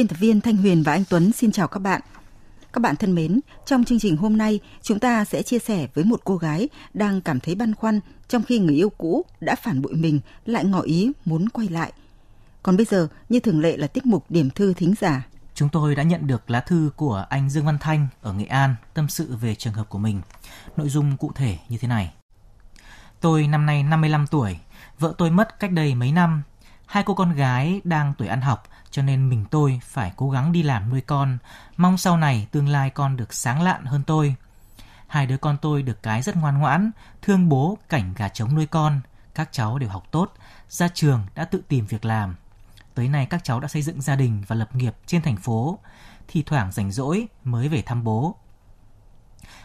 Biên tập viên Thanh Huyền và anh Tuấn xin chào các bạn. Các bạn thân mến, trong chương trình hôm nay, chúng ta sẽ chia sẻ với một cô gái đang cảm thấy băn khoăn trong khi người yêu cũ đã phản bội mình lại ngỏ ý muốn quay lại. Còn bây giờ, như thường lệ là tiết mục điểm thư thính giả. Chúng tôi đã nhận được lá thư của anh Dương Văn Thanh ở Nghệ An tâm sự về trường hợp của mình. Nội dung cụ thể như thế này. Tôi năm nay 55 tuổi, vợ tôi mất cách đây mấy năm. Hai cô con gái đang tuổi ăn học cho nên mình tôi phải cố gắng đi làm nuôi con, mong sau này tương lai con được sáng lạn hơn tôi. Hai đứa con tôi được cái rất ngoan ngoãn, thương bố cảnh gà trống nuôi con, các cháu đều học tốt, ra trường đã tự tìm việc làm. Tới nay các cháu đã xây dựng gia đình và lập nghiệp trên thành phố, thì thoảng rảnh rỗi mới về thăm bố.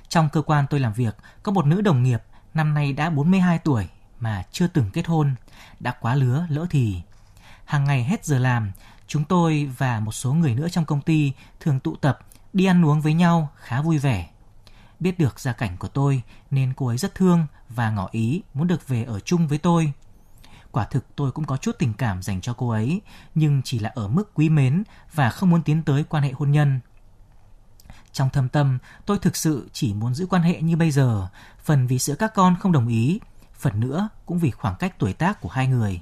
Trong cơ quan tôi làm việc, có một nữ đồng nghiệp năm nay đã 42 tuổi mà chưa từng kết hôn, đã quá lứa lỡ thì. Hàng ngày hết giờ làm, Chúng tôi và một số người nữa trong công ty thường tụ tập, đi ăn uống với nhau khá vui vẻ. Biết được gia cảnh của tôi nên cô ấy rất thương và ngỏ ý muốn được về ở chung với tôi. Quả thực tôi cũng có chút tình cảm dành cho cô ấy, nhưng chỉ là ở mức quý mến và không muốn tiến tới quan hệ hôn nhân. Trong thâm tâm, tôi thực sự chỉ muốn giữ quan hệ như bây giờ, phần vì sữa các con không đồng ý, phần nữa cũng vì khoảng cách tuổi tác của hai người.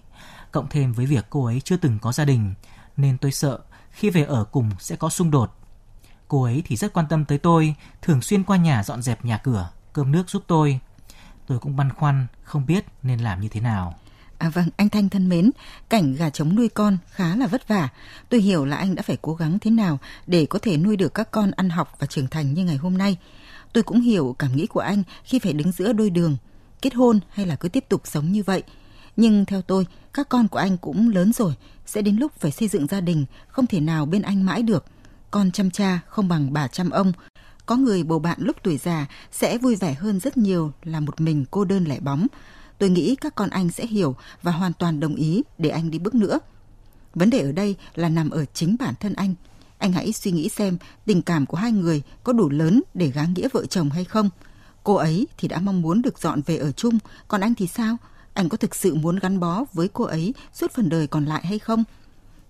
Cộng thêm với việc cô ấy chưa từng có gia đình, nên tôi sợ khi về ở cùng sẽ có xung đột. Cô ấy thì rất quan tâm tới tôi, thường xuyên qua nhà dọn dẹp nhà cửa, cơm nước giúp tôi. Tôi cũng băn khoăn, không biết nên làm như thế nào. À vâng, anh Thanh thân mến, cảnh gà trống nuôi con khá là vất vả. Tôi hiểu là anh đã phải cố gắng thế nào để có thể nuôi được các con ăn học và trưởng thành như ngày hôm nay. Tôi cũng hiểu cảm nghĩ của anh khi phải đứng giữa đôi đường, kết hôn hay là cứ tiếp tục sống như vậy. Nhưng theo tôi, các con của anh cũng lớn rồi, sẽ đến lúc phải xây dựng gia đình, không thể nào bên anh mãi được. Con chăm cha không bằng bà chăm ông. Có người bầu bạn lúc tuổi già sẽ vui vẻ hơn rất nhiều là một mình cô đơn lẻ bóng. Tôi nghĩ các con anh sẽ hiểu và hoàn toàn đồng ý để anh đi bước nữa. Vấn đề ở đây là nằm ở chính bản thân anh. Anh hãy suy nghĩ xem tình cảm của hai người có đủ lớn để gán nghĩa vợ chồng hay không. Cô ấy thì đã mong muốn được dọn về ở chung, còn anh thì sao? Anh có thực sự muốn gắn bó với cô ấy suốt phần đời còn lại hay không?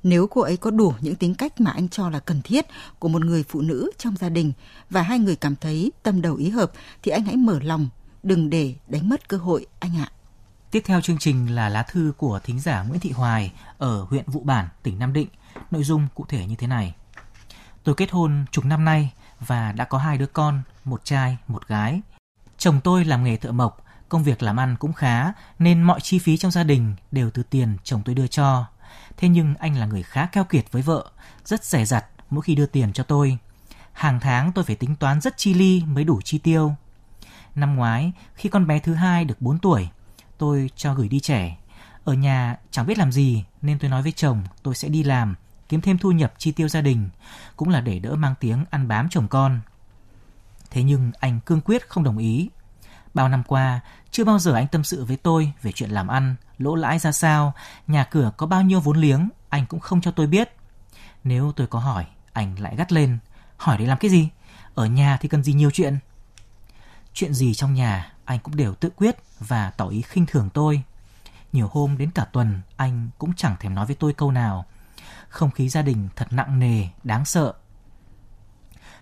Nếu cô ấy có đủ những tính cách mà anh cho là cần thiết của một người phụ nữ trong gia đình và hai người cảm thấy tâm đầu ý hợp thì anh hãy mở lòng, đừng để đánh mất cơ hội anh ạ. Tiếp theo chương trình là lá thư của thính giả Nguyễn Thị Hoài ở huyện Vụ Bản, tỉnh Nam Định. Nội dung cụ thể như thế này. Tôi kết hôn chục năm nay và đã có hai đứa con, một trai, một gái. Chồng tôi làm nghề thợ mộc, Công việc làm ăn cũng khá nên mọi chi phí trong gia đình đều từ tiền chồng tôi đưa cho. Thế nhưng anh là người khá keo kiệt với vợ, rất rẻ rặt mỗi khi đưa tiền cho tôi. Hàng tháng tôi phải tính toán rất chi ly mới đủ chi tiêu. Năm ngoái, khi con bé thứ hai được 4 tuổi, tôi cho gửi đi trẻ. Ở nhà chẳng biết làm gì nên tôi nói với chồng tôi sẽ đi làm, kiếm thêm thu nhập chi tiêu gia đình, cũng là để đỡ mang tiếng ăn bám chồng con. Thế nhưng anh cương quyết không đồng ý. Bao năm qua, chưa bao giờ anh tâm sự với tôi về chuyện làm ăn, lỗ lãi ra sao, nhà cửa có bao nhiêu vốn liếng, anh cũng không cho tôi biết. Nếu tôi có hỏi, anh lại gắt lên. Hỏi để làm cái gì? Ở nhà thì cần gì nhiều chuyện? Chuyện gì trong nhà, anh cũng đều tự quyết và tỏ ý khinh thường tôi. Nhiều hôm đến cả tuần, anh cũng chẳng thèm nói với tôi câu nào. Không khí gia đình thật nặng nề, đáng sợ.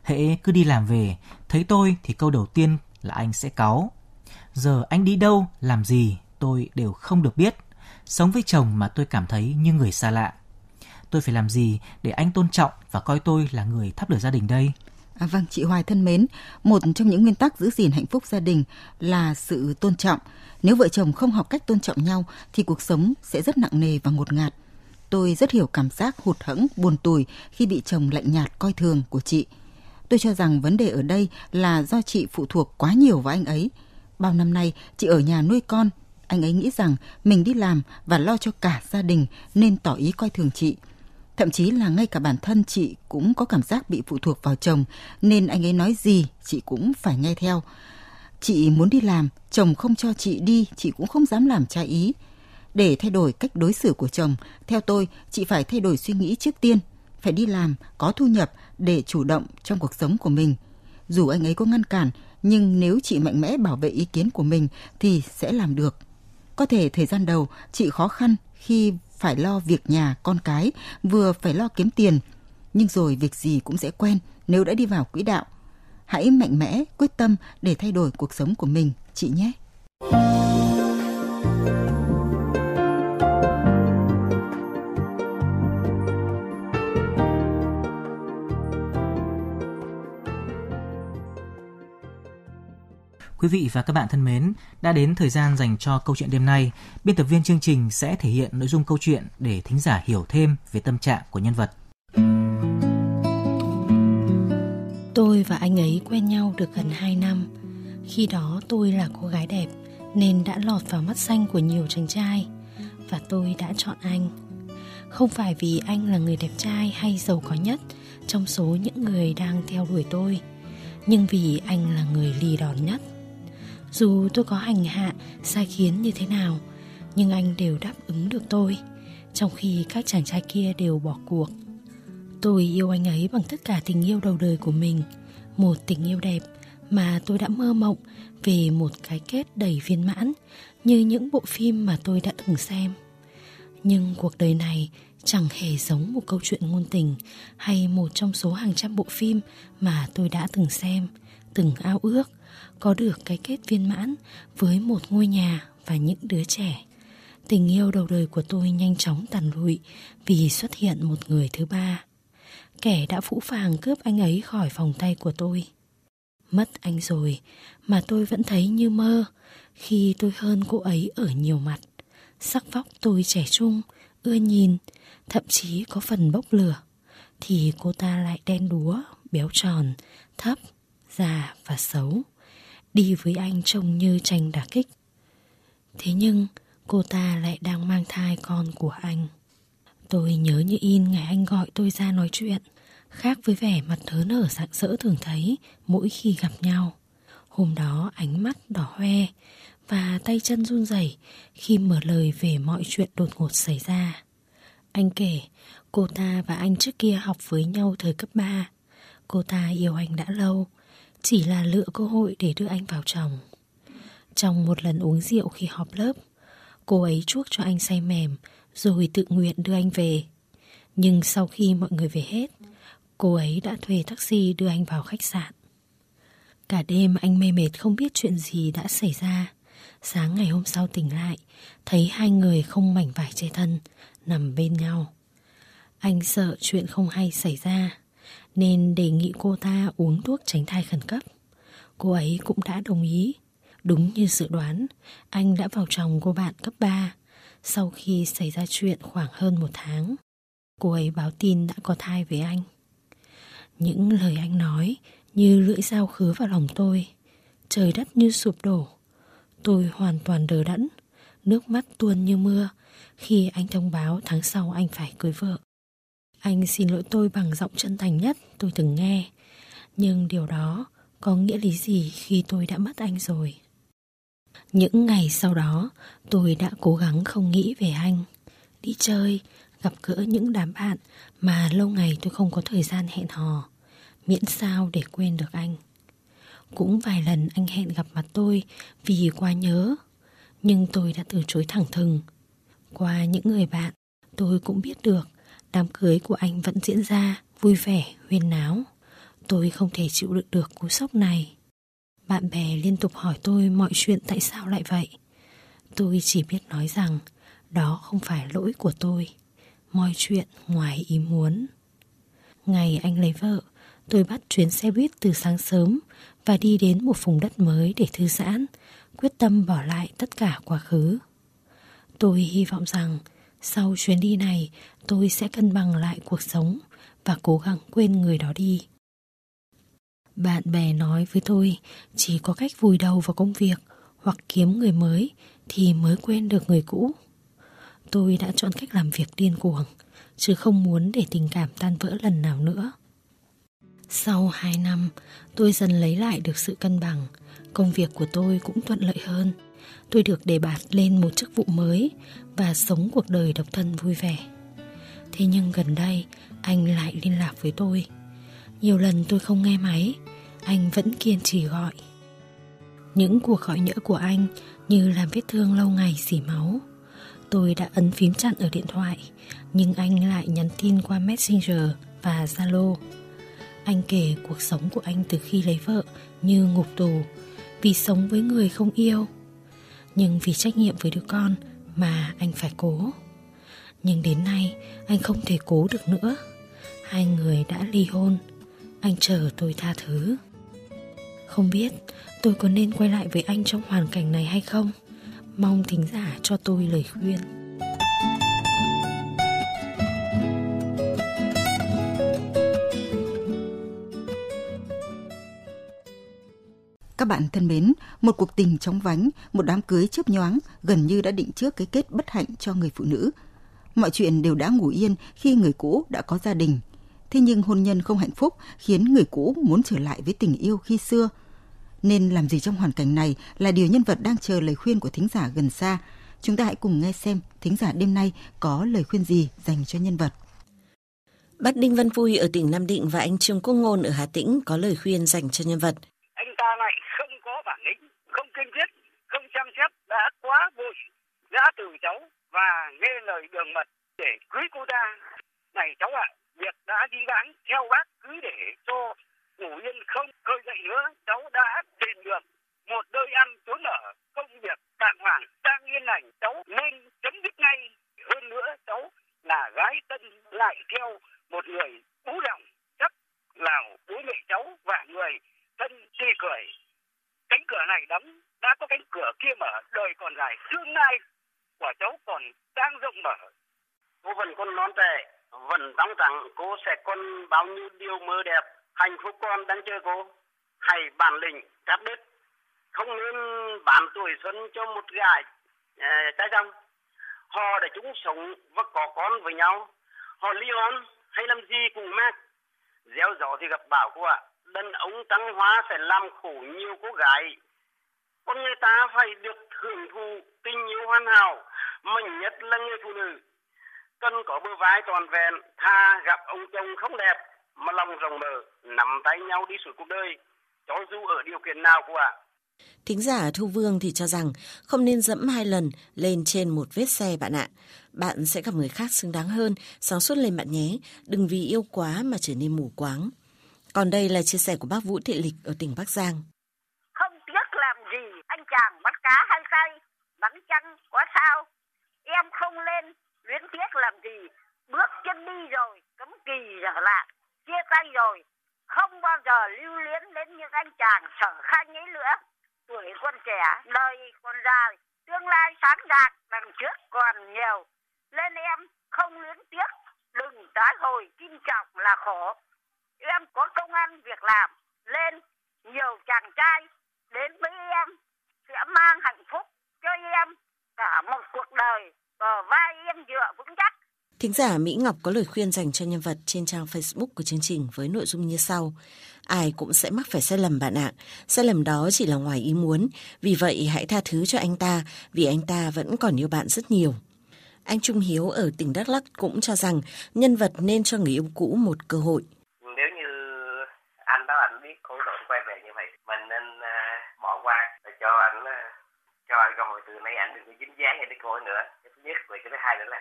Hễ cứ đi làm về, thấy tôi thì câu đầu tiên là anh sẽ cáu Giờ anh đi đâu, làm gì, tôi đều không được biết. Sống với chồng mà tôi cảm thấy như người xa lạ. Tôi phải làm gì để anh tôn trọng và coi tôi là người thắp lửa gia đình đây? À, vâng, chị Hoài thân mến, một trong những nguyên tắc giữ gìn hạnh phúc gia đình là sự tôn trọng. Nếu vợ chồng không học cách tôn trọng nhau thì cuộc sống sẽ rất nặng nề và ngột ngạt. Tôi rất hiểu cảm giác hụt hẫng, buồn tủi khi bị chồng lạnh nhạt coi thường của chị. Tôi cho rằng vấn đề ở đây là do chị phụ thuộc quá nhiều vào anh ấy bao năm nay chị ở nhà nuôi con, anh ấy nghĩ rằng mình đi làm và lo cho cả gia đình nên tỏ ý coi thường chị. Thậm chí là ngay cả bản thân chị cũng có cảm giác bị phụ thuộc vào chồng nên anh ấy nói gì chị cũng phải nghe theo. Chị muốn đi làm, chồng không cho chị đi, chị cũng không dám làm trái ý. Để thay đổi cách đối xử của chồng, theo tôi, chị phải thay đổi suy nghĩ trước tiên, phải đi làm, có thu nhập để chủ động trong cuộc sống của mình. Dù anh ấy có ngăn cản, nhưng nếu chị mạnh mẽ bảo vệ ý kiến của mình thì sẽ làm được. Có thể thời gian đầu chị khó khăn khi phải lo việc nhà, con cái, vừa phải lo kiếm tiền. Nhưng rồi việc gì cũng sẽ quen nếu đã đi vào quỹ đạo. Hãy mạnh mẽ, quyết tâm để thay đổi cuộc sống của mình, chị nhé. Quý vị và các bạn thân mến, đã đến thời gian dành cho câu chuyện đêm nay. Biên tập viên chương trình sẽ thể hiện nội dung câu chuyện để thính giả hiểu thêm về tâm trạng của nhân vật. Tôi và anh ấy quen nhau được gần 2 năm. Khi đó tôi là cô gái đẹp nên đã lọt vào mắt xanh của nhiều chàng trai và tôi đã chọn anh. Không phải vì anh là người đẹp trai hay giàu có nhất trong số những người đang theo đuổi tôi, nhưng vì anh là người lì đòn nhất. Dù tôi có hành hạ, sai khiến như thế nào, nhưng anh đều đáp ứng được tôi, trong khi các chàng trai kia đều bỏ cuộc. Tôi yêu anh ấy bằng tất cả tình yêu đầu đời của mình, một tình yêu đẹp mà tôi đã mơ mộng về một cái kết đầy viên mãn như những bộ phim mà tôi đã từng xem. Nhưng cuộc đời này chẳng hề giống một câu chuyện ngôn tình hay một trong số hàng trăm bộ phim mà tôi đã từng xem, từng ao ước có được cái kết viên mãn với một ngôi nhà và những đứa trẻ. Tình yêu đầu đời của tôi nhanh chóng tàn lụi vì xuất hiện một người thứ ba. Kẻ đã phũ phàng cướp anh ấy khỏi vòng tay của tôi. Mất anh rồi mà tôi vẫn thấy như mơ khi tôi hơn cô ấy ở nhiều mặt. Sắc vóc tôi trẻ trung, ưa nhìn, thậm chí có phần bốc lửa. Thì cô ta lại đen đúa, béo tròn, thấp, già và xấu đi với anh trông như tranh đả kích. Thế nhưng cô ta lại đang mang thai con của anh. Tôi nhớ như in ngày anh gọi tôi ra nói chuyện, khác với vẻ mặt thớ nở rạng rỡ thường thấy mỗi khi gặp nhau. Hôm đó ánh mắt đỏ hoe và tay chân run rẩy khi mở lời về mọi chuyện đột ngột xảy ra. Anh kể, cô ta và anh trước kia học với nhau thời cấp 3. Cô ta yêu anh đã lâu, chỉ là lựa cơ hội để đưa anh vào chồng. Trong một lần uống rượu khi họp lớp, cô ấy chuốc cho anh say mềm rồi tự nguyện đưa anh về. Nhưng sau khi mọi người về hết, cô ấy đã thuê taxi đưa anh vào khách sạn. Cả đêm anh mê mệt không biết chuyện gì đã xảy ra. Sáng ngày hôm sau tỉnh lại, thấy hai người không mảnh vải che thân, nằm bên nhau. Anh sợ chuyện không hay xảy ra, nên đề nghị cô ta uống thuốc tránh thai khẩn cấp. Cô ấy cũng đã đồng ý. Đúng như dự đoán, anh đã vào chồng cô bạn cấp 3 sau khi xảy ra chuyện khoảng hơn một tháng. Cô ấy báo tin đã có thai với anh. Những lời anh nói như lưỡi dao khứa vào lòng tôi. Trời đất như sụp đổ. Tôi hoàn toàn đờ đẫn, nước mắt tuôn như mưa khi anh thông báo tháng sau anh phải cưới vợ. Anh xin lỗi tôi bằng giọng chân thành nhất tôi từng nghe. Nhưng điều đó có nghĩa lý gì khi tôi đã mất anh rồi? Những ngày sau đó, tôi đã cố gắng không nghĩ về anh. Đi chơi, gặp gỡ những đám bạn mà lâu ngày tôi không có thời gian hẹn hò. Miễn sao để quên được anh. Cũng vài lần anh hẹn gặp mặt tôi vì quá nhớ. Nhưng tôi đã từ chối thẳng thừng. Qua những người bạn, tôi cũng biết được Đám cưới của anh vẫn diễn ra vui vẻ, huyên náo. Tôi không thể chịu đựng được cú sốc này. Bạn bè liên tục hỏi tôi mọi chuyện tại sao lại vậy. Tôi chỉ biết nói rằng đó không phải lỗi của tôi. Mọi chuyện ngoài ý muốn. Ngày anh lấy vợ, tôi bắt chuyến xe buýt từ sáng sớm và đi đến một vùng đất mới để thư giãn, quyết tâm bỏ lại tất cả quá khứ. Tôi hy vọng rằng sau chuyến đi này, tôi sẽ cân bằng lại cuộc sống và cố gắng quên người đó đi. Bạn bè nói với tôi chỉ có cách vùi đầu vào công việc hoặc kiếm người mới thì mới quên được người cũ. Tôi đã chọn cách làm việc điên cuồng, chứ không muốn để tình cảm tan vỡ lần nào nữa. Sau 2 năm, tôi dần lấy lại được sự cân bằng. Công việc của tôi cũng thuận lợi hơn. Tôi được đề bạt lên một chức vụ mới và sống cuộc đời độc thân vui vẻ. Thế nhưng gần đây, anh lại liên lạc với tôi. Nhiều lần tôi không nghe máy, anh vẫn kiên trì gọi. Những cuộc gọi nhỡ của anh như làm vết thương lâu ngày xỉ máu. Tôi đã ấn phím chặn ở điện thoại, nhưng anh lại nhắn tin qua Messenger và Zalo. Anh kể cuộc sống của anh từ khi lấy vợ như ngục tù vì sống với người không yêu. Nhưng vì trách nhiệm với đứa con mà anh phải cố. Nhưng đến nay, anh không thể cố được nữa. Hai người đã ly hôn. Anh chờ tôi tha thứ. Không biết tôi có nên quay lại với anh trong hoàn cảnh này hay không? Mong thính giả cho tôi lời khuyên. Các bạn thân mến, một cuộc tình chóng vánh, một đám cưới chớp nhoáng gần như đã định trước cái kết bất hạnh cho người phụ nữ. Mọi chuyện đều đã ngủ yên khi người cũ đã có gia đình. Thế nhưng hôn nhân không hạnh phúc khiến người cũ muốn trở lại với tình yêu khi xưa. Nên làm gì trong hoàn cảnh này là điều nhân vật đang chờ lời khuyên của thính giả gần xa. Chúng ta hãy cùng nghe xem thính giả đêm nay có lời khuyên gì dành cho nhân vật. Bác Đinh Văn Vui ở tỉnh Nam Định và anh Trương Quốc Ngôn ở Hà Tĩnh có lời khuyên dành cho nhân vật. Anh ta này không có bản lĩnh, không kiên quyết, không chăm sóc, đã quá vội, đã từ cháu và nghe lời đường mật để cưới cô ta. Này cháu ạ, à, việc đã đi vãng theo bác cứ để cho ngủ yên không khơi dậy nữa. Cháu đã tìm được một nơi ăn trốn ở, công việc đàng hoàng, đang yên lành. Cháu nên chấm dứt ngay. Hơn nữa cháu là gái tân lại theo một người bú lòng chắc là bố mẹ cháu và người thân chê cười. Cánh cửa này đóng, đã có cánh cửa kia mở, đời còn dài, tương lai của cháu còn đang rộng mở. Cô vẫn còn non trẻ, vẫn trong rằng cô sẽ còn bao nhiêu điều mơ đẹp, hạnh phúc con đang chờ cô. Hãy bản lĩnh, các đứt, không nên bán tuổi xuân cho một gã à, trai dâm Họ để chúng sống và có con với nhau. Họ ly hôn hay làm gì cũng mát. Gieo gió thì gặp bão cô ạ. À. Đàn ông trắng hóa sẽ làm khổ nhiều cô gái. Con người ta phải được hưởng thụ tình yêu hoàn hảo, mình nhất là người phụ nữ cần có bờ vai toàn vẹn tha gặp ông chồng không đẹp mà lòng rộng mở nắm tay nhau đi suốt cuộc đời cho dù ở điều kiện nào cô ạ Thính giả Thu Vương thì cho rằng không nên dẫm hai lần lên trên một vết xe bạn ạ. Bạn sẽ gặp người khác xứng đáng hơn, sáng suốt lên bạn nhé. Đừng vì yêu quá mà trở nên mù quáng. Còn đây là chia sẻ của bác Vũ Thị Lịch ở tỉnh Bắc Giang. Không tiếc làm gì, anh chàng bắt cá hai tay, bắn chăng quá sao. Em không lên luyến tiếc làm gì? Bước chân đi rồi cấm kỳ trở lại chia tay rồi. Không bao giờ lưu luyến đến những anh chàng sở khanh ấy nữa. Tuổi con trẻ đời còn dài tương lai sáng rạc đằng trước còn nhiều. Lên em không luyến tiếc đừng tái hồi kim trọng là khổ. Em có công ăn việc làm lên nhiều chàng trai đến với em sẽ mang hạnh phúc cho em cả một cuộc đời bờ vai em dựa vững chắc. Thính giả Mỹ Ngọc có lời khuyên dành cho nhân vật trên trang Facebook của chương trình với nội dung như sau. Ai cũng sẽ mắc phải sai lầm bạn ạ. Sai lầm đó chỉ là ngoài ý muốn. Vì vậy, hãy tha thứ cho anh ta, vì anh ta vẫn còn yêu bạn rất nhiều. Anh Trung Hiếu ở tỉnh Đắk Lắk cũng cho rằng nhân vật nên cho người yêu cũ một cơ hội. Nếu như anh đó anh biết khổ tội quay về như vậy, mình nên uh, bỏ qua để cho anh uh, cho cơ hội từ nay anh đừng có dính dáng hay đến cô nữa cái thứ nhất rồi cái thứ hai nữa là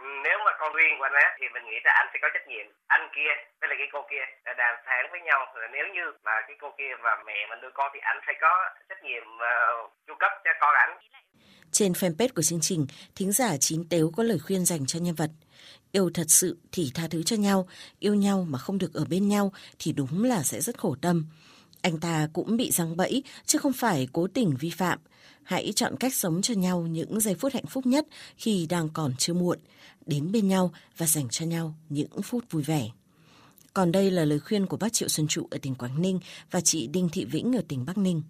ừ, nếu mà con riêng của anh á thì mình nghĩ là anh sẽ có trách nhiệm anh kia với lại cái cô kia đã đàm phán với nhau là nếu như mà cái cô kia và mẹ mình nuôi con thì anh phải có trách nhiệm uh, chu cấp cho con ảnh trên fanpage của chương trình, thính giả chín tếu có lời khuyên dành cho nhân vật. Yêu thật sự thì tha thứ cho nhau, yêu nhau mà không được ở bên nhau thì đúng là sẽ rất khổ tâm. Anh ta cũng bị răng bẫy chứ không phải cố tình vi phạm. Hãy chọn cách sống cho nhau những giây phút hạnh phúc nhất khi đang còn chưa muộn, đến bên nhau và dành cho nhau những phút vui vẻ. Còn đây là lời khuyên của bác Triệu Xuân Trụ ở tỉnh Quảng Ninh và chị Đinh Thị Vĩnh ở tỉnh Bắc Ninh.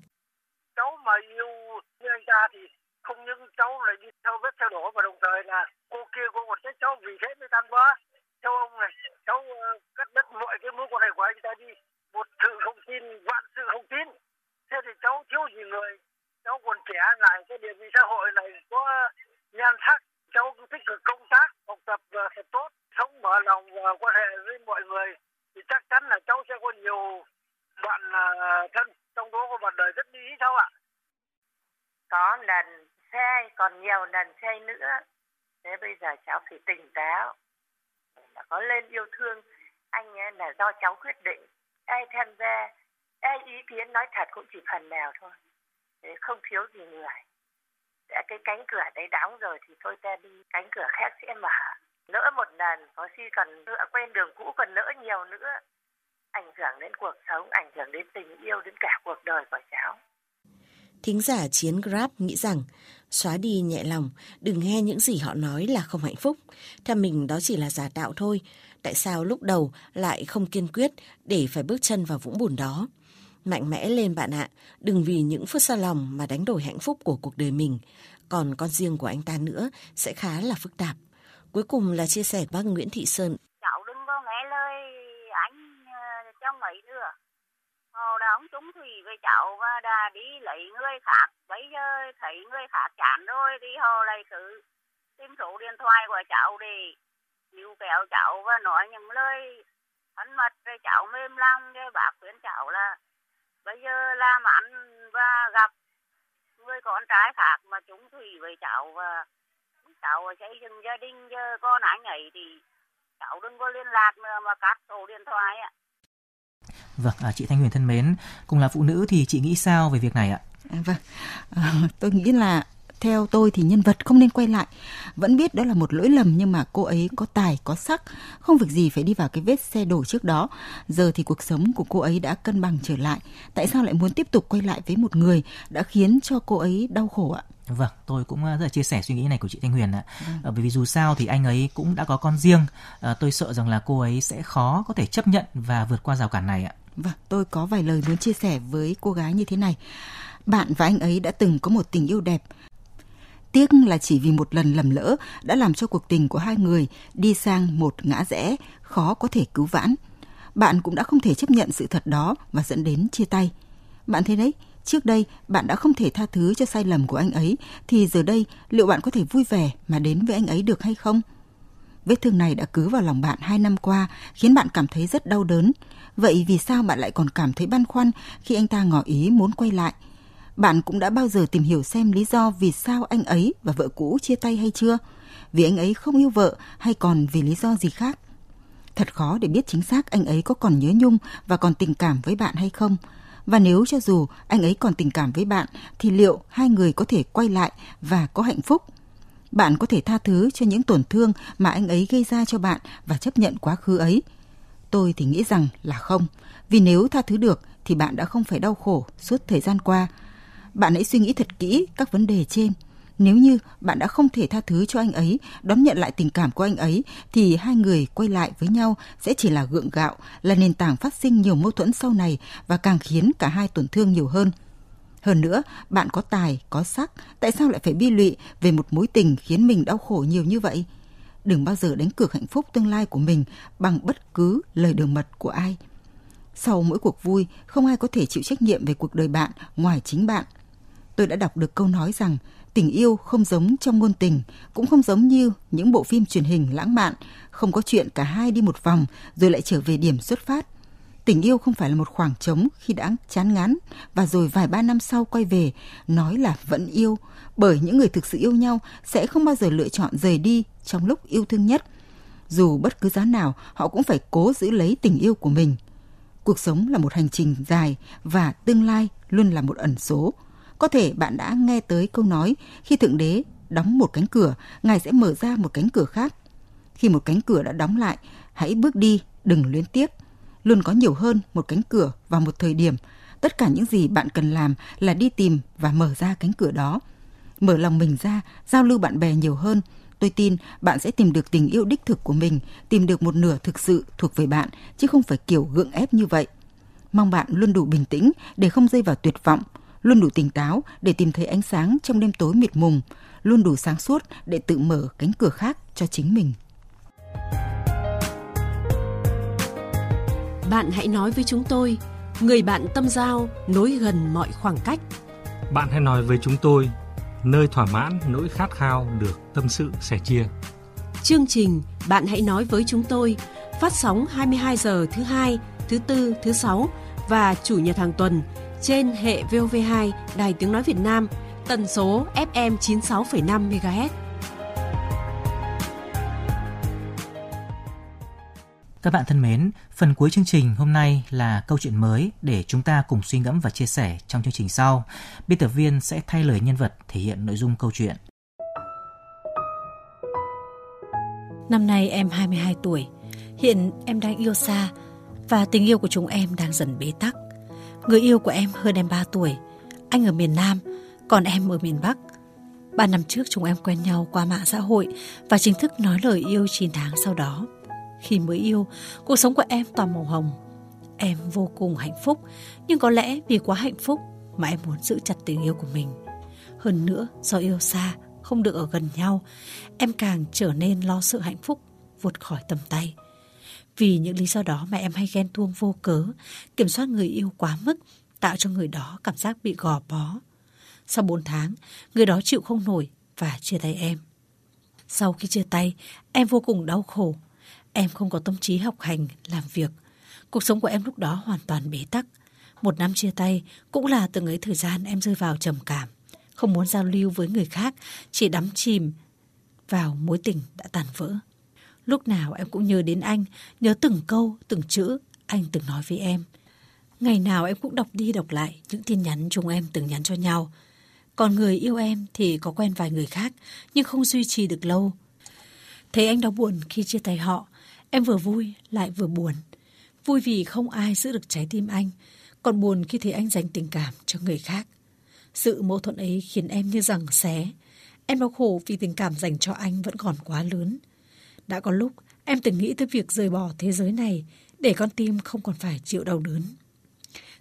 Cháu mà yêu người ta thì không những cháu lại đi theo vết theo đổ và đồng thời là cô kia cô còn trách cháu vì thế mới tan vỡ theo ông này cháu ờ, cắt đứt mọi cái mối quan hệ của anh ta đi một sự không tin vạn sự không tin thế thì cháu thiếu gì người cháu còn trẻ ngại cái địa vị xã hội này có nhan sắc. Cháu tích cực công tác, học tập thật tốt, sống mở lòng và quan hệ với mọi người. Thì chắc chắn là cháu sẽ có nhiều bạn à, thân. Trong đó có bạn đời rất lý cháu ạ. Có lần sai còn nhiều lần sai nữa. Thế bây giờ cháu phải tỉnh táo. Là có lên yêu thương, anh ấy là do cháu quyết định. Ai tham gia, ai ý kiến nói thật cũng chỉ phần nào thôi không thiếu gì người đã cái cánh cửa đấy đóng rồi thì thôi ta đi cánh cửa khác sẽ mở nỡ một lần có khi còn quen đường cũ còn nỡ nhiều nữa ảnh hưởng đến cuộc sống ảnh hưởng đến tình yêu đến cả cuộc đời của cháu Thính giả Chiến Grab nghĩ rằng xóa đi nhẹ lòng, đừng nghe những gì họ nói là không hạnh phúc. Theo mình đó chỉ là giả tạo thôi. Tại sao lúc đầu lại không kiên quyết để phải bước chân vào vũng bùn đó? Mạnh mẽ lên bạn ạ, đừng vì những phút xa lòng mà đánh đổi hạnh phúc của cuộc đời mình. Còn con riêng của anh ta nữa sẽ khá là phức tạp. Cuối cùng là chia sẻ bác Nguyễn Thị Sơn. Cháu đừng có nghe lời anh trong ấy nữa Hồ đã ông trúng thủy với cháu và đã đi lấy người khác. Bây giờ thấy người khác chán rồi thì hồ lại cứ tìm số điện thoại của cháu để níu kéo cháu và nói những lời thân mật với cháu mềm lòng để bác khuyên cháu là bây giờ làm ăn và gặp người con trai khác mà trúng thủy với cháu và cháu xây dựng gia đình giờ con anh ấy thì cháu đừng có liên lạc nữa mà cắt số điện thoại ạ. Vâng, à, chị Thanh Huyền thân mến, cùng là phụ nữ thì chị nghĩ sao về việc này ạ? À, vâng, à, tôi nghĩ là theo tôi thì nhân vật không nên quay lại. Vẫn biết đó là một lỗi lầm nhưng mà cô ấy có tài, có sắc, không việc gì phải đi vào cái vết xe đổ trước đó. Giờ thì cuộc sống của cô ấy đã cân bằng trở lại. Tại sao lại muốn tiếp tục quay lại với một người đã khiến cho cô ấy đau khổ ạ? Vâng, tôi cũng rất là chia sẻ suy nghĩ này của chị Thanh Huyền ạ. À, bởi vì dù sao thì anh ấy cũng đã có con riêng. À, tôi sợ rằng là cô ấy sẽ khó có thể chấp nhận và vượt qua rào cản này ạ. Vâng, tôi có vài lời muốn chia sẻ với cô gái như thế này. Bạn và anh ấy đã từng có một tình yêu đẹp. Tiếc là chỉ vì một lần lầm lỡ đã làm cho cuộc tình của hai người đi sang một ngã rẽ khó có thể cứu vãn. Bạn cũng đã không thể chấp nhận sự thật đó và dẫn đến chia tay. Bạn thấy đấy, trước đây bạn đã không thể tha thứ cho sai lầm của anh ấy thì giờ đây liệu bạn có thể vui vẻ mà đến với anh ấy được hay không? Vết thương này đã cứ vào lòng bạn hai năm qua, khiến bạn cảm thấy rất đau đớn. Vậy vì sao bạn lại còn cảm thấy băn khoăn khi anh ta ngỏ ý muốn quay lại? Bạn cũng đã bao giờ tìm hiểu xem lý do vì sao anh ấy và vợ cũ chia tay hay chưa? Vì anh ấy không yêu vợ hay còn vì lý do gì khác? Thật khó để biết chính xác anh ấy có còn nhớ nhung và còn tình cảm với bạn hay không. Và nếu cho dù anh ấy còn tình cảm với bạn thì liệu hai người có thể quay lại và có hạnh phúc bạn có thể tha thứ cho những tổn thương mà anh ấy gây ra cho bạn và chấp nhận quá khứ ấy. Tôi thì nghĩ rằng là không, vì nếu tha thứ được thì bạn đã không phải đau khổ suốt thời gian qua. Bạn hãy suy nghĩ thật kỹ các vấn đề trên. Nếu như bạn đã không thể tha thứ cho anh ấy, đón nhận lại tình cảm của anh ấy, thì hai người quay lại với nhau sẽ chỉ là gượng gạo, là nền tảng phát sinh nhiều mâu thuẫn sau này và càng khiến cả hai tổn thương nhiều hơn. Hơn nữa, bạn có tài, có sắc, tại sao lại phải bi lụy về một mối tình khiến mình đau khổ nhiều như vậy? Đừng bao giờ đánh cược hạnh phúc tương lai của mình bằng bất cứ lời đường mật của ai. Sau mỗi cuộc vui, không ai có thể chịu trách nhiệm về cuộc đời bạn ngoài chính bạn. Tôi đã đọc được câu nói rằng tình yêu không giống trong ngôn tình, cũng không giống như những bộ phim truyền hình lãng mạn, không có chuyện cả hai đi một vòng rồi lại trở về điểm xuất phát – Tình yêu không phải là một khoảng trống khi đã chán ngán và rồi vài ba năm sau quay về nói là vẫn yêu bởi những người thực sự yêu nhau sẽ không bao giờ lựa chọn rời đi trong lúc yêu thương nhất. Dù bất cứ giá nào họ cũng phải cố giữ lấy tình yêu của mình. Cuộc sống là một hành trình dài và tương lai luôn là một ẩn số. Có thể bạn đã nghe tới câu nói khi Thượng Đế đóng một cánh cửa, Ngài sẽ mở ra một cánh cửa khác. Khi một cánh cửa đã đóng lại, hãy bước đi, đừng luyến tiếc luôn có nhiều hơn một cánh cửa vào một thời điểm. Tất cả những gì bạn cần làm là đi tìm và mở ra cánh cửa đó. Mở lòng mình ra, giao lưu bạn bè nhiều hơn. Tôi tin bạn sẽ tìm được tình yêu đích thực của mình, tìm được một nửa thực sự thuộc về bạn, chứ không phải kiểu gượng ép như vậy. Mong bạn luôn đủ bình tĩnh để không rơi vào tuyệt vọng, luôn đủ tỉnh táo để tìm thấy ánh sáng trong đêm tối mịt mùng, luôn đủ sáng suốt để tự mở cánh cửa khác cho chính mình. Bạn hãy nói với chúng tôi, người bạn tâm giao nối gần mọi khoảng cách. Bạn hãy nói với chúng tôi, nơi thỏa mãn nỗi khát khao được tâm sự sẻ chia. Chương trình Bạn hãy nói với chúng tôi phát sóng 22 giờ thứ hai, thứ tư, thứ sáu và chủ nhật hàng tuần trên hệ VOV2 Đài Tiếng Nói Việt Nam, tần số FM 96,5 MHz. Các bạn thân mến, phần cuối chương trình hôm nay là câu chuyện mới để chúng ta cùng suy ngẫm và chia sẻ trong chương trình sau. Biên tập viên sẽ thay lời nhân vật thể hiện nội dung câu chuyện. Năm nay em 22 tuổi, hiện em đang yêu xa và tình yêu của chúng em đang dần bế tắc. Người yêu của em hơn em 3 tuổi, anh ở miền Nam, còn em ở miền Bắc. Ba năm trước chúng em quen nhau qua mạng xã hội và chính thức nói lời yêu 9 tháng sau đó. Khi mới yêu, cuộc sống của em toàn màu hồng. Em vô cùng hạnh phúc, nhưng có lẽ vì quá hạnh phúc mà em muốn giữ chặt tình yêu của mình. Hơn nữa, do yêu xa, không được ở gần nhau, em càng trở nên lo sợ hạnh phúc vụt khỏi tầm tay. Vì những lý do đó mà em hay ghen tuông vô cớ, kiểm soát người yêu quá mức, tạo cho người đó cảm giác bị gò bó. Sau 4 tháng, người đó chịu không nổi và chia tay em. Sau khi chia tay, em vô cùng đau khổ. Em không có tâm trí học hành, làm việc. Cuộc sống của em lúc đó hoàn toàn bế tắc. Một năm chia tay cũng là từng ấy thời gian em rơi vào trầm cảm. Không muốn giao lưu với người khác, chỉ đắm chìm vào mối tình đã tàn vỡ. Lúc nào em cũng nhớ đến anh, nhớ từng câu, từng chữ anh từng nói với em. Ngày nào em cũng đọc đi đọc lại những tin nhắn chúng em từng nhắn cho nhau. Còn người yêu em thì có quen vài người khác, nhưng không duy trì được lâu. Thấy anh đau buồn khi chia tay họ, em vừa vui lại vừa buồn. Vui vì không ai giữ được trái tim anh, còn buồn khi thấy anh dành tình cảm cho người khác. Sự mâu thuẫn ấy khiến em như rằng xé. Em đau khổ vì tình cảm dành cho anh vẫn còn quá lớn. Đã có lúc em từng nghĩ tới việc rời bỏ thế giới này để con tim không còn phải chịu đau đớn.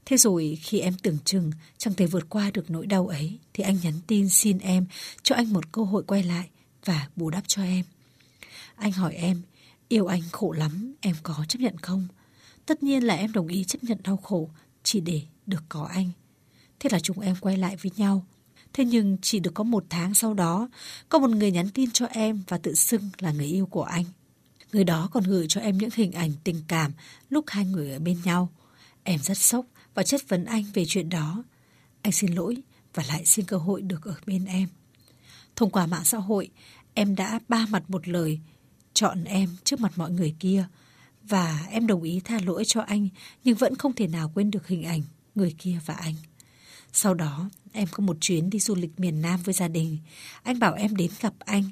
Thế rồi khi em tưởng chừng chẳng thể vượt qua được nỗi đau ấy thì anh nhắn tin xin em cho anh một cơ hội quay lại và bù đắp cho em. Anh hỏi em, yêu anh khổ lắm, em có chấp nhận không? Tất nhiên là em đồng ý chấp nhận đau khổ chỉ để được có anh. Thế là chúng em quay lại với nhau. Thế nhưng chỉ được có một tháng sau đó, có một người nhắn tin cho em và tự xưng là người yêu của anh. Người đó còn gửi cho em những hình ảnh tình cảm lúc hai người ở bên nhau. Em rất sốc và chất vấn anh về chuyện đó. Anh xin lỗi và lại xin cơ hội được ở bên em. Thông qua mạng xã hội, em đã ba mặt một lời chọn em trước mặt mọi người kia và em đồng ý tha lỗi cho anh nhưng vẫn không thể nào quên được hình ảnh người kia và anh. Sau đó, em có một chuyến đi du lịch miền Nam với gia đình. Anh bảo em đến gặp anh.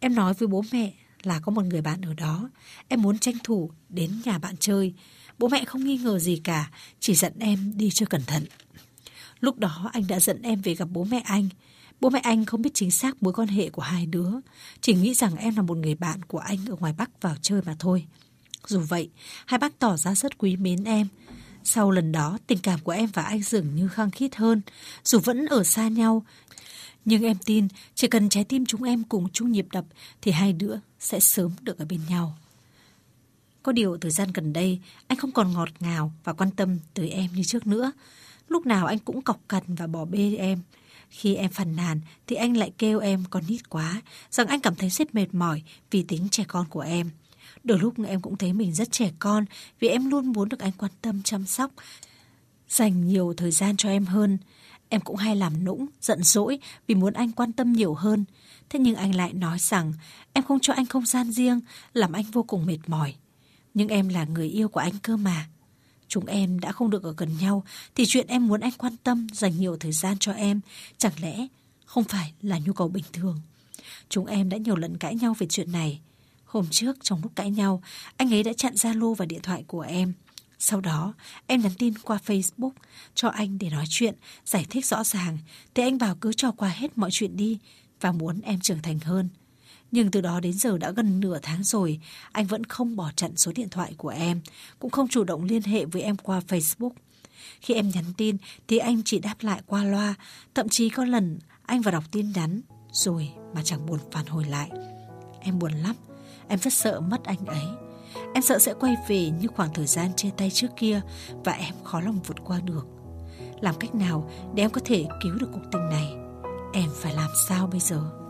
Em nói với bố mẹ là có một người bạn ở đó. Em muốn tranh thủ đến nhà bạn chơi. Bố mẹ không nghi ngờ gì cả, chỉ dẫn em đi cho cẩn thận. Lúc đó anh đã dẫn em về gặp bố mẹ anh. Bố mẹ anh không biết chính xác mối quan hệ của hai đứa, chỉ nghĩ rằng em là một người bạn của anh ở ngoài Bắc vào chơi mà thôi. Dù vậy, hai bác tỏ ra rất quý mến em. Sau lần đó, tình cảm của em và anh dường như khăng khít hơn, dù vẫn ở xa nhau. Nhưng em tin, chỉ cần trái tim chúng em cùng chung nhịp đập thì hai đứa sẽ sớm được ở bên nhau. Có điều thời gian gần đây, anh không còn ngọt ngào và quan tâm tới em như trước nữa. Lúc nào anh cũng cọc cằn và bỏ bê em. Khi em phàn nàn thì anh lại kêu em còn nít quá, rằng anh cảm thấy rất mệt mỏi vì tính trẻ con của em. Đôi lúc em cũng thấy mình rất trẻ con vì em luôn muốn được anh quan tâm chăm sóc, dành nhiều thời gian cho em hơn. Em cũng hay làm nũng, giận dỗi vì muốn anh quan tâm nhiều hơn. Thế nhưng anh lại nói rằng em không cho anh không gian riêng, làm anh vô cùng mệt mỏi. Nhưng em là người yêu của anh cơ mà. Chúng em đã không được ở gần nhau thì chuyện em muốn anh quan tâm, dành nhiều thời gian cho em, chẳng lẽ không phải là nhu cầu bình thường. Chúng em đã nhiều lần cãi nhau về chuyện này. Hôm trước trong lúc cãi nhau, anh ấy đã chặn Zalo và điện thoại của em. Sau đó, em nhắn tin qua Facebook cho anh để nói chuyện, giải thích rõ ràng, thì anh bảo cứ cho qua hết mọi chuyện đi và muốn em trưởng thành hơn. Nhưng từ đó đến giờ đã gần nửa tháng rồi, anh vẫn không bỏ chặn số điện thoại của em, cũng không chủ động liên hệ với em qua Facebook. Khi em nhắn tin thì anh chỉ đáp lại qua loa, thậm chí có lần anh vào đọc tin nhắn rồi mà chẳng buồn phản hồi lại. Em buồn lắm, em rất sợ mất anh ấy. Em sợ sẽ quay về như khoảng thời gian chia tay trước kia và em khó lòng vượt qua được. Làm cách nào để em có thể cứu được cuộc tình này? Em phải làm sao bây giờ?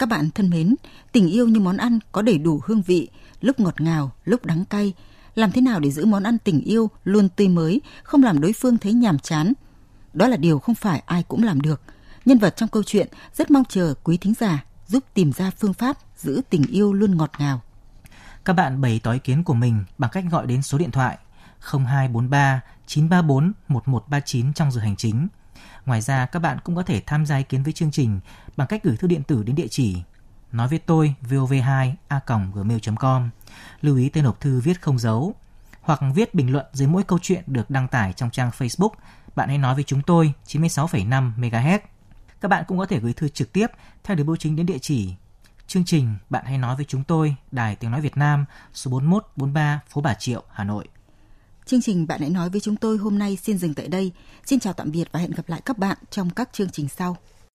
Các bạn thân mến, tình yêu như món ăn có đầy đủ hương vị, lúc ngọt ngào, lúc đắng cay. Làm thế nào để giữ món ăn tình yêu luôn tươi mới, không làm đối phương thấy nhàm chán? Đó là điều không phải ai cũng làm được. Nhân vật trong câu chuyện rất mong chờ quý thính giả giúp tìm ra phương pháp giữ tình yêu luôn ngọt ngào. Các bạn bày tỏ ý kiến của mình bằng cách gọi đến số điện thoại 0243 934 1139 trong giờ hành chính – Ngoài ra, các bạn cũng có thể tham gia ý kiến với chương trình bằng cách gửi thư điện tử đến địa chỉ nói với tôi vov2 a gmail.com. Lưu ý tên hộp thư viết không dấu hoặc viết bình luận dưới mỗi câu chuyện được đăng tải trong trang Facebook. Bạn hãy nói với chúng tôi 96,5 MHz. Các bạn cũng có thể gửi thư trực tiếp theo đường bưu chính đến địa chỉ chương trình Bạn hãy nói với chúng tôi, Đài Tiếng Nói Việt Nam, số 41 43 phố Bà Triệu, Hà Nội. Chương trình Bạn hãy nói với chúng tôi hôm nay xin dừng tại đây. Xin chào tạm biệt và hẹn gặp lại các bạn trong các chương trình sau.